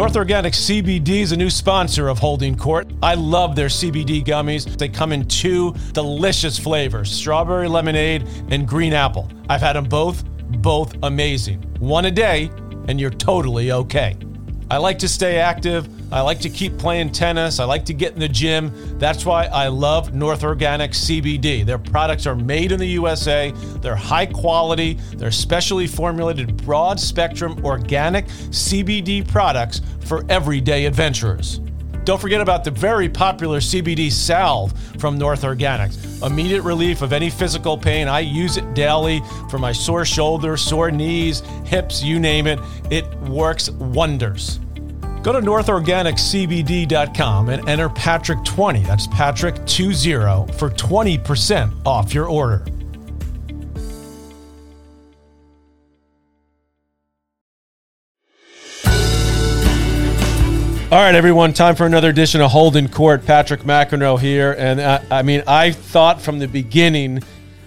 North Organic CBD is a new sponsor of Holding Court. I love their CBD gummies. They come in two delicious flavors strawberry lemonade and green apple. I've had them both, both amazing. One a day, and you're totally okay. I like to stay active. I like to keep playing tennis. I like to get in the gym. That's why I love North Organic CBD. Their products are made in the USA, they're high quality, they're specially formulated broad spectrum organic CBD products for everyday adventurers. Don't forget about the very popular CBD salve from North Organics. Immediate relief of any physical pain. I use it daily for my sore shoulders, sore knees, hips, you name it. It works wonders. Go to northorganiccbd.com and enter Patrick20. That's Patrick20 for 20% off your order. All right, everyone, time for another edition of Holding Court. Patrick McEnroe here. And uh, I mean, I thought from the beginning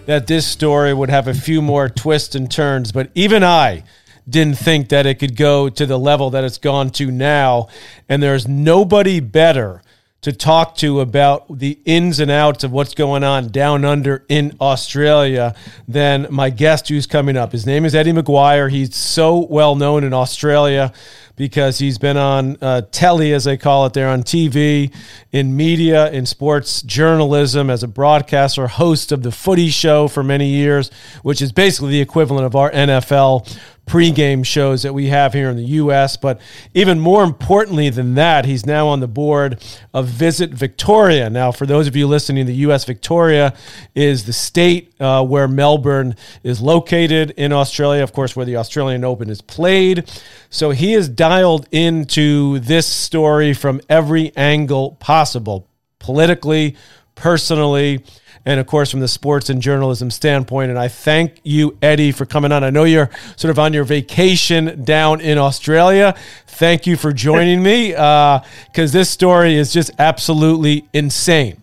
that this story would have a few more twists and turns, but even I didn't think that it could go to the level that it's gone to now. And there's nobody better to talk to about the ins and outs of what's going on down under in Australia than my guest who's coming up. His name is Eddie McGuire. He's so well known in Australia because he's been on uh, telly, as they call it there, on TV, in media, in sports journalism, as a broadcaster, host of the Footy Show for many years, which is basically the equivalent of our NFL pregame shows that we have here in the U.S. But even more importantly than that, he's now on the board of Visit Victoria. Now, for those of you listening, the U.S. Victoria is the state uh, where Melbourne is located in Australia, of course, where the Australian Open is played. So he is dialed into this story from every angle possible politically, personally, and of course from the sports and journalism standpoint. And I thank you, Eddie, for coming on. I know you're sort of on your vacation down in Australia. Thank you for joining me because uh, this story is just absolutely insane.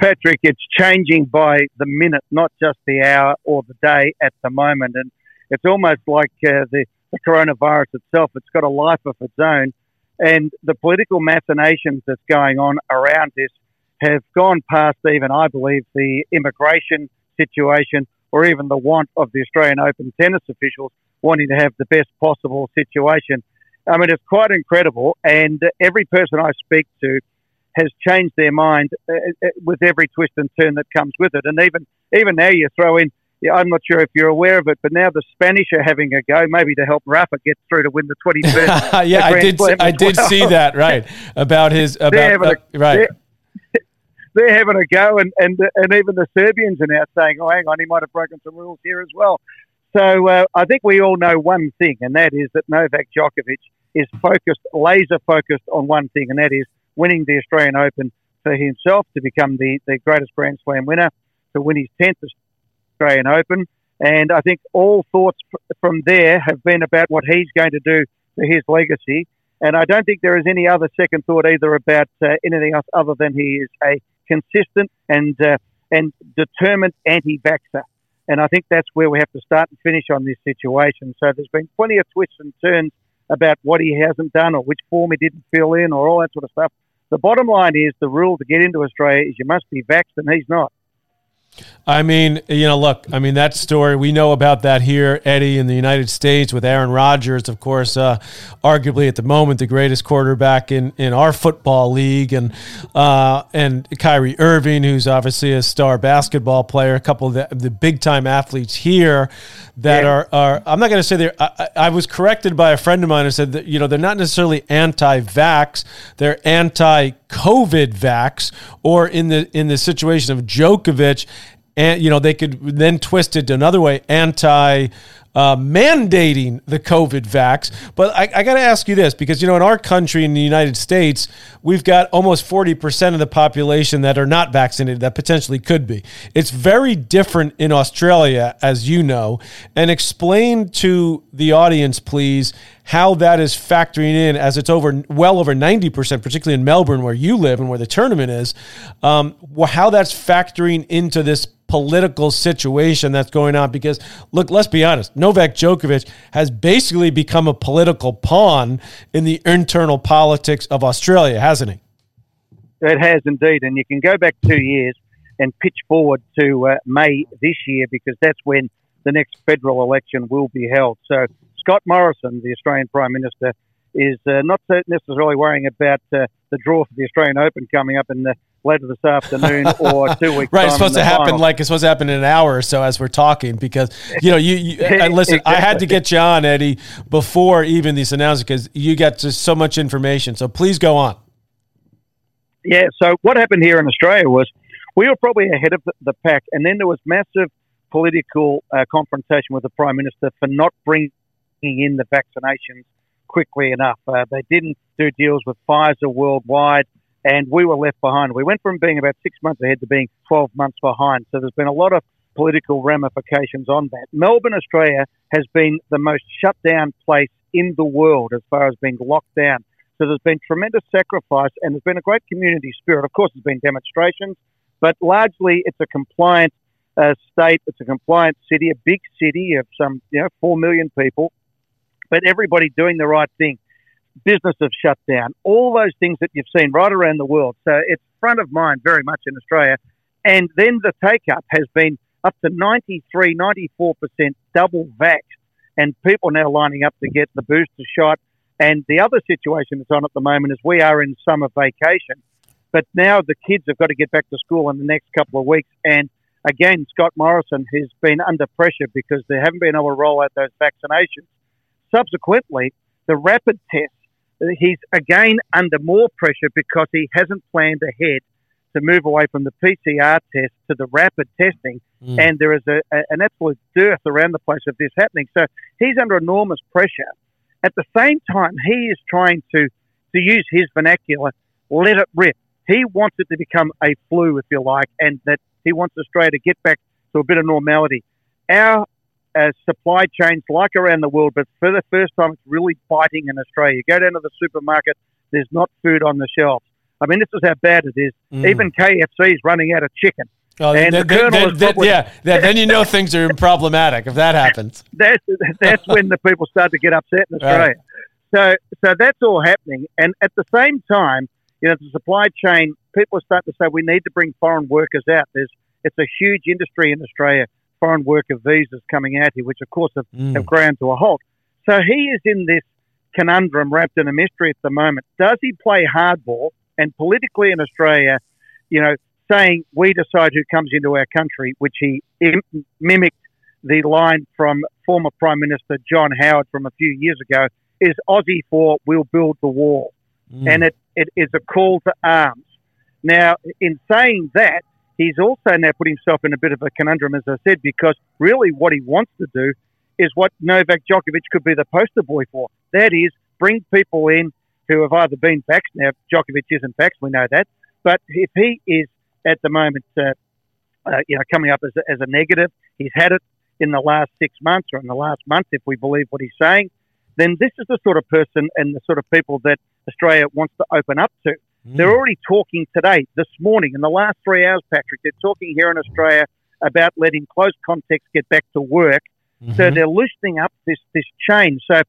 Patrick, it's changing by the minute, not just the hour or the day at the moment. And it's almost like uh, the the coronavirus itself. It's got a life of its own. And the political machinations that's going on around this have gone past even, I believe, the immigration situation or even the want of the Australian Open tennis officials wanting to have the best possible situation. I mean, it's quite incredible. And every person I speak to has changed their mind uh, uh, with every twist and turn that comes with it. And even even now, you throw in I'm not sure if you're aware of it, but now the Spanish are having a go, maybe to help Rafa get through to win the 21st. yeah, I did. I did well. see that. Right about his about uh, right. They're, having a go, and, and and even the Serbians are now saying, "Oh, hang on, he might have broken some rules here as well." So uh, I think we all know one thing, and that is that Novak Djokovic is focused, laser focused on one thing, and that is winning the Australian Open for himself to become the, the greatest Grand Slam winner, to win his tenth Australian Open. And I think all thoughts from there have been about what he's going to do for his legacy. And I don't think there is any other second thought either about uh, anything else other than he is a consistent and uh, and determined anti-vaxxer. And I think that's where we have to start and finish on this situation. So there's been plenty of twists and turns about what he hasn't done or which form he didn't fill in or all that sort of stuff. The bottom line is the rule to get into Australia is you must be vaxxed, and he's not. I mean, you know, look, I mean, that story, we know about that here, Eddie, in the United States with Aaron Rodgers, of course, uh, arguably at the moment the greatest quarterback in, in our football league, and uh, and Kyrie Irving, who's obviously a star basketball player, a couple of the, the big time athletes here that yeah. are, are, I'm not going to say they're, I, I, was corrected by a friend of mine who said that, you know, they're not necessarily anti vax, they're anti COVID vax, or in the, in the situation of Djokovic, and you know they could then twist it another way anti uh, mandating the COVID vax. But I, I got to ask you this because, you know, in our country, in the United States, we've got almost 40% of the population that are not vaccinated that potentially could be. It's very different in Australia, as you know. And explain to the audience, please, how that is factoring in as it's over well over 90%, particularly in Melbourne, where you live and where the tournament is, um, how that's factoring into this political situation that's going on because look let's be honest Novak Djokovic has basically become a political pawn in the internal politics of Australia, hasn't he? It has indeed, and you can go back two years and pitch forward to uh, May this year because that's when the next federal election will be held. So Scott Morrison, the Australian Prime Minister, is uh, not necessarily worrying about uh, the draw for the Australian Open coming up in the later this afternoon or two weeks. right, it's supposed to happen final. like it's supposed to happen in an hour or so as we're talking because you know you, you listen. exactly. I had to get you on Eddie before even these announcements because you got just so much information. So please go on. Yeah. So what happened here in Australia was we were probably ahead of the, the pack, and then there was massive political uh, confrontation with the prime minister for not bringing in the vaccinations quickly enough. Uh, they didn't do deals with Pfizer worldwide, and we were left behind. We went from being about six months ahead to being 12 months behind. So there's been a lot of political ramifications on that. Melbourne, Australia has been the most shut down place in the world as far as being locked down. So there's been tremendous sacrifice and there's been a great community spirit. Of course, there's been demonstrations, but largely it's a compliant uh, state. It's a compliant city, a big city of some, you know, 4 million people but everybody doing the right thing. Business have shut down. All those things that you've seen right around the world. So it's front of mind very much in Australia. And then the take up has been up to 93, 94% double vax. And people now lining up to get the booster shot. And the other situation that's on at the moment is we are in summer vacation. But now the kids have got to get back to school in the next couple of weeks. And again, Scott Morrison has been under pressure because they haven't been able to roll out those vaccinations subsequently, the rapid test, he's again under more pressure because he hasn't planned ahead to move away from the PCR test to the rapid testing. Mm. And there is a, a, an absolute dearth around the place of this happening. So he's under enormous pressure. At the same time, he is trying to, to use his vernacular, let it rip. He wants it to become a flu, if you like, and that he wants Australia to get back to a bit of normality. Our uh, supply chains like around the world, but for the first time, it's really biting in Australia. You go down to the supermarket, there's not food on the shelves. I mean, this is how bad it is. Mm. Even KFC is running out of chicken. Oh, and then, the then, then, probably, yeah, then you know things are problematic if that happens. That's that's when the people start to get upset in Australia. Right. So so that's all happening, and at the same time, you know, the supply chain people start to say we need to bring foreign workers out. There's it's a huge industry in Australia foreign worker visas coming out here, which of course have, mm. have ground to a halt. So he is in this conundrum wrapped in a mystery at the moment. Does he play hardball and politically in Australia, you know, saying we decide who comes into our country, which he Im- mimicked the line from former Prime Minister John Howard from a few years ago, is Aussie for we'll build the wall. Mm. And it, it is a call to arms. Now, in saying that, he's also now put himself in a bit of a conundrum, as I said, because really what he wants to do is what Novak Djokovic could be the poster boy for. That is, bring people in who have either been vaxxed. Now, Djokovic isn't vaxxed, we know that. But if he is at the moment, uh, uh, you know, coming up as a, as a negative, he's had it in the last six months or in the last month, if we believe what he's saying, then this is the sort of person and the sort of people that Australia wants to open up to. Mm. They're already talking today, this morning, in the last three hours, Patrick. They're talking here in Australia about letting close contacts get back to work. Mm-hmm. So they're loosening up this, this change. So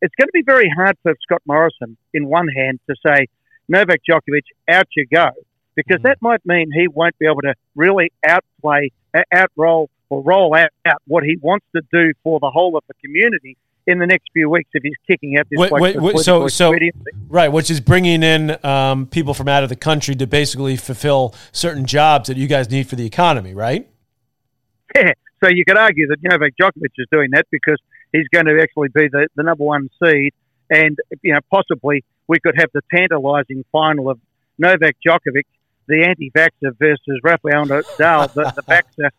it's going to be very hard for Scott Morrison, in one hand, to say, Novak Djokovic, out you go, because mm. that might mean he won't be able to really outplay, outroll, or roll out, out what he wants to do for the whole of the community in the next few weeks if he's kicking out this wait, wait, wait, so so right, which is bringing in um, people from out of the country to basically fulfill certain jobs that you guys need for the economy, right? Yeah. So you could argue that Novak Djokovic is doing that because he's going to actually be the, the number one seed, and you know possibly we could have the tantalising final of Novak Djokovic, the anti-vaxxer versus Rafael Nadal, the, the vaxxer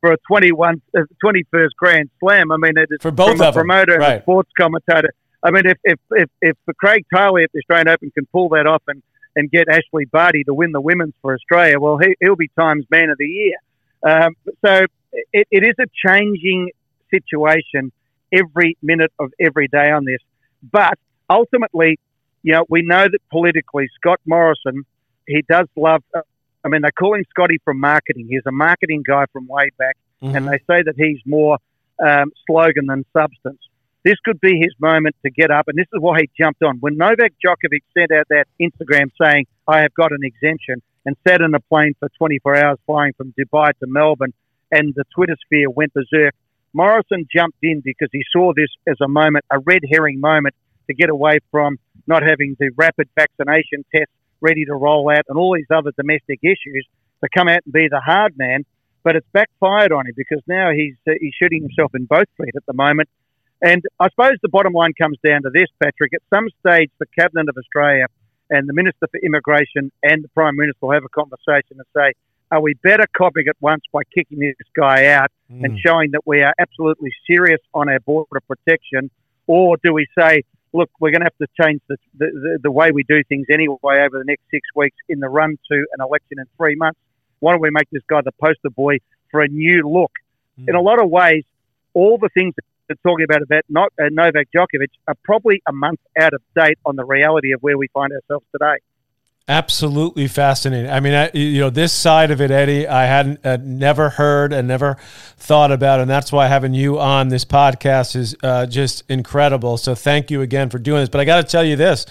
for a 21, uh, 21st Grand Slam. I mean, it is for both from a promoter right. and a sports commentator. I mean, if if if, if the Craig Tiley at the Australian Open can pull that off and, and get Ashley Barty to win the women's for Australia, well, he, will be Times Man of the Year. Um, so it, it is a changing situation every minute of every day on this. But ultimately, you know, we know that politically, Scott Morrison, he does love uh, I mean, they call him Scotty from marketing. He's a marketing guy from way back, mm-hmm. and they say that he's more um, slogan than substance. This could be his moment to get up, and this is why he jumped on. When Novak Djokovic sent out that Instagram saying, I have got an exemption, and sat in a plane for 24 hours flying from Dubai to Melbourne, and the Twitter sphere went berserk, Morrison jumped in because he saw this as a moment, a red herring moment to get away from not having the rapid vaccination test ready to roll out and all these other domestic issues to come out and be the hard man. But it's backfired on him because now he's uh, he's shooting himself in both feet at the moment. And I suppose the bottom line comes down to this, Patrick. At some stage, the Cabinet of Australia and the Minister for Immigration and the Prime Minister will have a conversation and say, are we better copying it once by kicking this guy out mm. and showing that we are absolutely serious on our border protection? Or do we say, look, we're going to have to change the, the, the, way we do things anyway over the next six weeks in the run to an election in three months? Why don't we make this guy the poster boy for a new look? Mm. In a lot of ways, all the things that they're talking about about not, uh, Novak Djokovic are probably a month out of date on the reality of where we find ourselves today. Absolutely fascinating. I mean, I, you know, this side of it, Eddie, I hadn't uh, never heard and never thought about, and that's why having you on this podcast is uh, just incredible. So, thank you again for doing this. But I got to tell you this: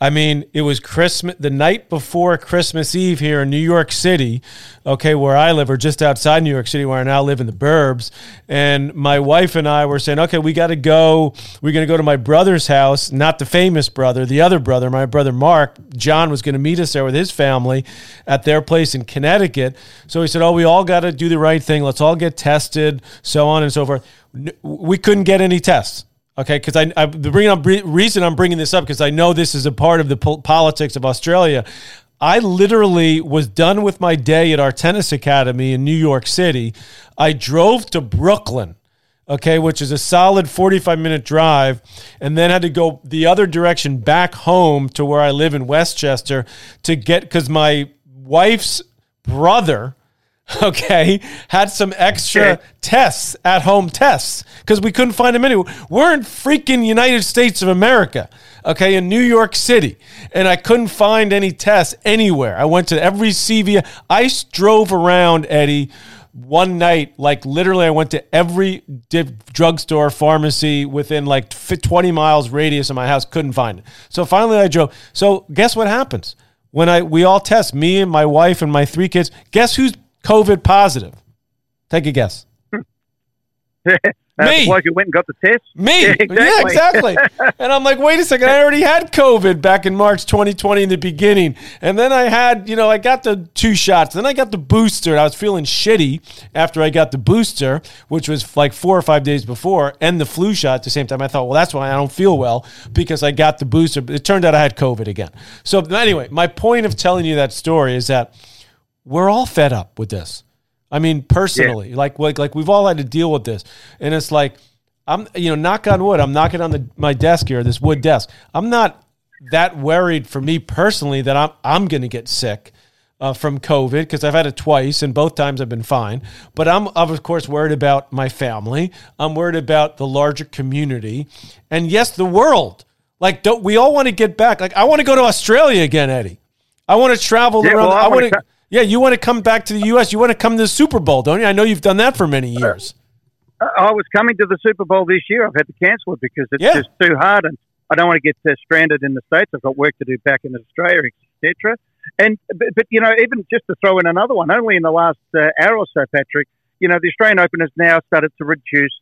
I mean, it was Christmas the night before Christmas Eve here in New York City, okay, where I live, or just outside New York City, where I now live in the burbs. And my wife and I were saying, okay, we got to go. We're going to go to my brother's house, not the famous brother, the other brother, my brother Mark. John was going to meet us there with his family at their place in Connecticut. So he said, oh, we all got to do the right thing. Let's all get tested, so on and so forth. We couldn't get any tests. Okay, because I, I the bringing up reason I'm bringing this up because I know this is a part of the po- politics of Australia. I literally was done with my day at our tennis academy in New York City. I drove to Brooklyn, okay, which is a solid 45 minute drive, and then had to go the other direction back home to where I live in Westchester to get because my wife's brother okay, had some extra tests at home tests because we couldn't find them anywhere. We're in freaking United States of America, okay, in New York City, and I couldn't find any tests anywhere. I went to every CVS. I drove around, Eddie, one night, like literally, I went to every drugstore, pharmacy within like 20 miles radius of my house, couldn't find it. So finally, I drove. So guess what happens? When I we all test, me and my wife and my three kids, guess who's COVID positive? Take a guess. Me. Like you went and got the test? Me. Yeah, exactly. Yeah, exactly. and I'm like, wait a second. I already had COVID back in March 2020 in the beginning. And then I had, you know, I got the two shots. Then I got the booster. I was feeling shitty after I got the booster, which was like four or five days before, and the flu shot at the same time. I thought, well, that's why I don't feel well because I got the booster. But it turned out I had COVID again. So anyway, my point of telling you that story is that – we're all fed up with this. I mean, personally, yeah. like, like like we've all had to deal with this, and it's like I'm, you know, knock on wood. I'm knocking on the, my desk here, this wood desk. I'm not that worried for me personally that I'm I'm going to get sick uh, from COVID because I've had it twice, and both times I've been fine. But I'm of course worried about my family. I'm worried about the larger community, and yes, the world. Like, don't we all want to get back? Like, I want to go to Australia again, Eddie. I want to travel yeah, around. Well, I, I want to. Yeah, you want to come back to the U.S. You want to come to the Super Bowl, don't you? I know you've done that for many years. I was coming to the Super Bowl this year. I've had to cancel it because it's yeah. just too hard, and I don't want to get uh, stranded in the states. I've got work to do back in Australia, etc. And but, but, you know, even just to throw in another one, only in the last uh, hour or so, Patrick, you know, the Australian Open has now started to reduce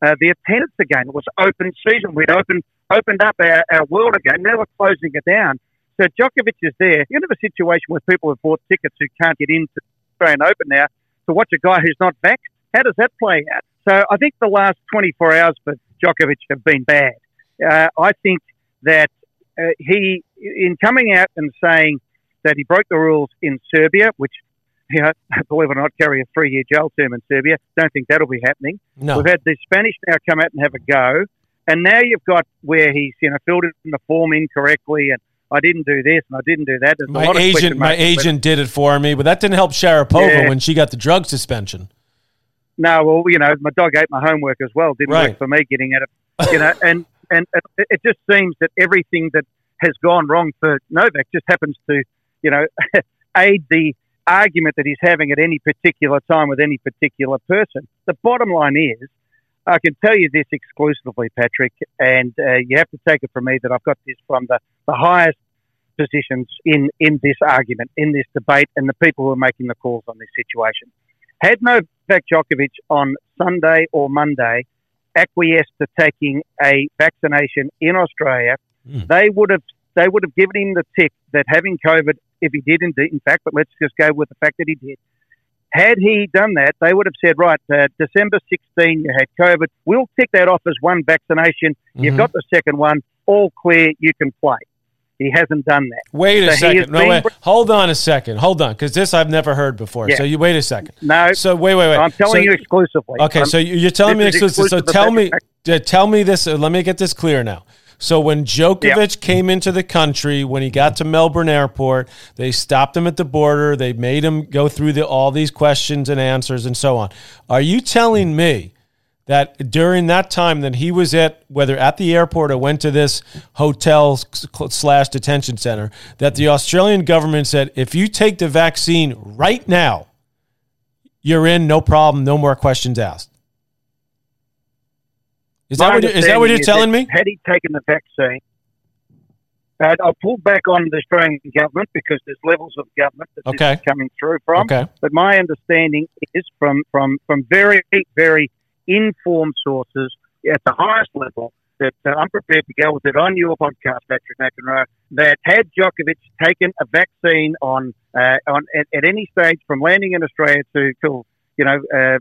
uh, the attendance again. It was open season. We'd opened opened up our, our world again. Now we're closing it down. So Djokovic is there. You're going to have a situation where people have bought tickets who can't get into Australian Open now to watch a guy who's not back. How does that play out? So I think the last 24 hours for Djokovic have been bad. Uh, I think that uh, he, in coming out and saying that he broke the rules in Serbia, which you know, believe it or not, carry a three-year jail term in Serbia. Don't think that'll be happening. No. We've had the Spanish now come out and have a go, and now you've got where he's you know filled in the form incorrectly and I didn't do this and I didn't do that. There's my agent, my agent did it for me, but that didn't help Sharapova yeah. when she got the drug suspension. No, well, you know, my dog ate my homework as well. Didn't right. work for me getting at it, you know, and and it just seems that everything that has gone wrong for Novak just happens to, you know, aid the argument that he's having at any particular time with any particular person. The bottom line is I can tell you this exclusively, Patrick, and uh, you have to take it from me that I've got this from the, the highest positions in, in this argument, in this debate, and the people who are making the calls on this situation. Had Novak Djokovic on Sunday or Monday acquiesced to taking a vaccination in Australia, mm. they would have they would have given him the tick that having COVID, if he did indeed, in fact, but let's just go with the fact that he did. Had he done that, they would have said, right, uh, December 16, you had COVID. We'll tick that off as one vaccination. Mm-hmm. You've got the second one. All clear. You can play. He hasn't done that. Wait a second. No, wait. Hold on a second. Hold on, because this I've never heard before. Yeah. So you wait a second. No. So wait, wait, wait. I'm telling so, you exclusively. Okay, I'm, so you're telling me exclusively. So tell me, tell me this. Uh, let me get this clear now. So when Djokovic yep. came into the country, when he got to Melbourne Airport, they stopped him at the border. They made him go through the, all these questions and answers and so on. Are you telling me that during that time that he was at whether at the airport or went to this hotel slash detention center that the australian government said if you take the vaccine right now you're in no problem no more questions asked is that, what, is that what you're telling me had he taken the vaccine uh, I pulled back on the Australian government because there's levels of government that okay. this is coming through from. Okay. But my understanding is from, from, from very, very informed sources at the highest level that uh, I'm prepared to go with it on your podcast, Patrick McEnroe, that had Djokovic taken a vaccine on uh, on at, at, any stage from landing in Australia to till you know uh,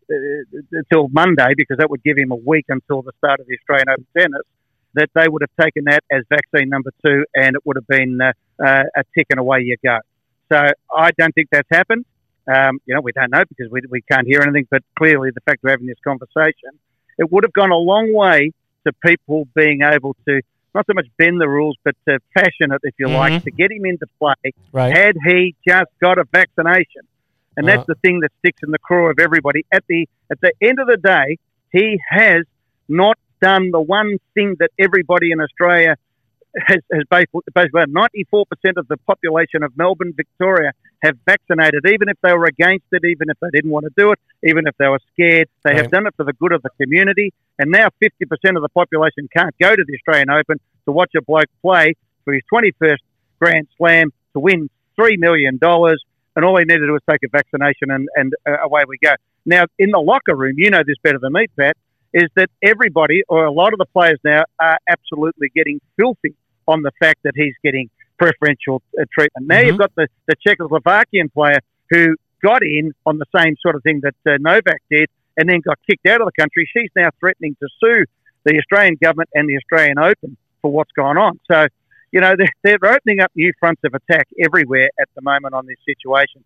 until Monday, because that would give him a week until the start of the Australian Open tennis, that they would have taken that as vaccine number two, and it would have been uh, uh, a tick and away you go. So I don't think that's happened. Um, you know, we don't know because we, we can't hear anything, but clearly the fact we're having this conversation, it would have gone a long way to people being able to not so much bend the rules, but to fashion it, if you mm-hmm. like, to get him into play right. had he just got a vaccination. And that's uh-huh. the thing that sticks in the craw of everybody. At the at the end of the day, he has not done the one thing that everybody in Australia has, has basically, basically 94% of the population of Melbourne, Victoria, have vaccinated, even if they were against it, even if they didn't want to do it, even if they were scared. They right. have done it for the good of the community. And now 50% of the population can't go to the Australian Open to watch a bloke play for his 21st Grand Slam to win $3 million. And all he needed to do was take a vaccination and, and uh, away we go. Now, in the locker room, you know this better than me, Pat, is that everybody or a lot of the players now are absolutely getting filthy on the fact that he's getting preferential uh, treatment. Now mm-hmm. you've got the, the Czechoslovakian player who got in on the same sort of thing that uh, Novak did and then got kicked out of the country. She's now threatening to sue the Australian government and the Australian Open for what's gone on. So, you know, they're, they're opening up new fronts of attack everywhere at the moment on this situation.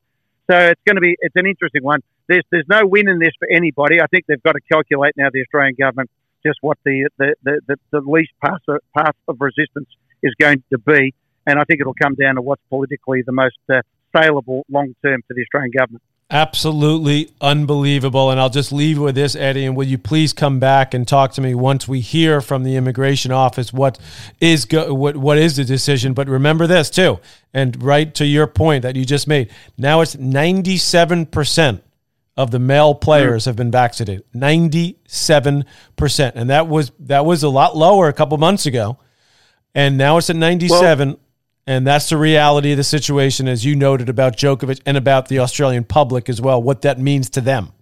So it's going to be it's an interesting one. There's there's no win in this for anybody. I think they've got to calculate now the Australian government just what the the, the, the, the least path of, path of resistance is going to be. And I think it'll come down to what's politically the most uh, saleable long term for the Australian government. Absolutely unbelievable. And I'll just leave with this, Eddie. And will you please come back and talk to me once we hear from the immigration office what is go- what what is the decision? But remember this too, and right to your point that you just made. Now it's ninety seven percent of the male players have been vaccinated. Ninety seven percent, and that was that was a lot lower a couple months ago and now it's at 97. Well, and that's the reality of the situation, as you noted about Djokovic and about the Australian public as well, what that means to them.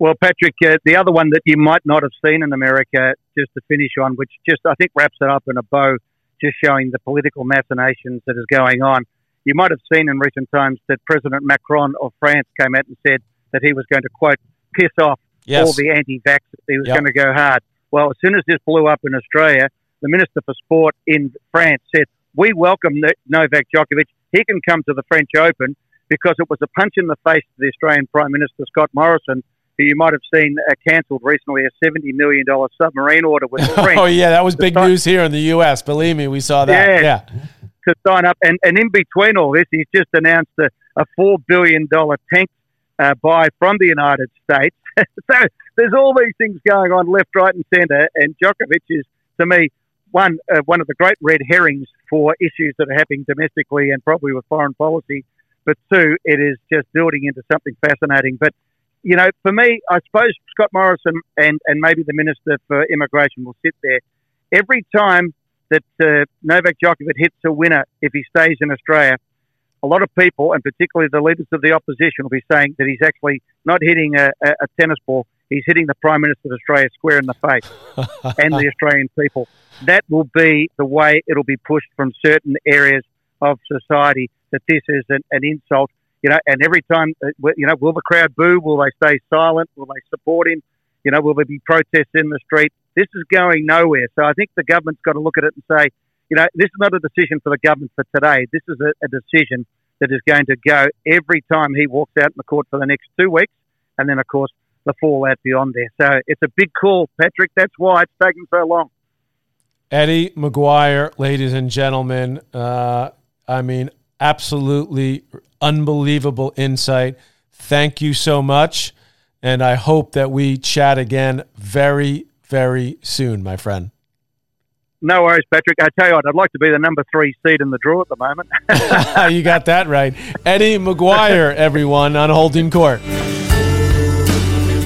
Well, Patrick, uh, the other one that you might not have seen in America, just to finish on, which just I think wraps it up in a bow, just showing the political machinations that is going on. You might have seen in recent times that President Macron of France came out and said that he was going to, quote, piss off yes. all the anti vaxxers. He was yep. going to go hard. Well, as soon as this blew up in Australia, the Minister for Sport in France said, We welcome Novak Djokovic. He can come to the French Open because it was a punch in the face to the Australian Prime Minister, Scott Morrison, who you might have seen uh, cancelled recently a $70 million submarine order with the French. oh, yeah, that was big news here in the U.S. Believe me, we saw that. Yeah. yeah. To sign up. And, and in between all this, he's just announced a, a $4 billion tank uh, buy from the United States. so there's all these things going on left, right, and centre. And Djokovic is, to me, one uh, one of the great red herrings for issues that are happening domestically and probably with foreign policy. But two, it is just building into something fascinating. But you know, for me, I suppose Scott Morrison and, and maybe the Minister for Immigration will sit there. Every time that uh, Novak Djokovic hits a winner, if he stays in Australia, a lot of people, and particularly the leaders of the opposition, will be saying that he's actually not hitting a, a, a tennis ball, he's hitting the Prime Minister of Australia square in the face and the Australian people. That will be the way it'll be pushed from certain areas of society that this is an, an insult. You know, and every time, uh, you know, will the crowd boo? Will they stay silent? Will they support him? You know, will there be protests in the street? This is going nowhere. So I think the government's got to look at it and say, you know, this is not a decision for the government for today. This is a, a decision that is going to go every time he walks out in the court for the next two weeks, and then of course the fallout beyond there. So it's a big call, Patrick. That's why it's taken so long. Eddie McGuire, ladies and gentlemen. Uh, I mean, absolutely unbelievable insight. Thank you so much. And I hope that we chat again very, very soon, my friend. No worries, Patrick. I tell you what, I'd like to be the number three seed in the draw at the moment. you got that right. Eddie McGuire, everyone, on Holding Court.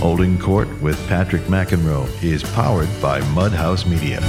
Holding Court with Patrick McEnroe is powered by Mudhouse Media.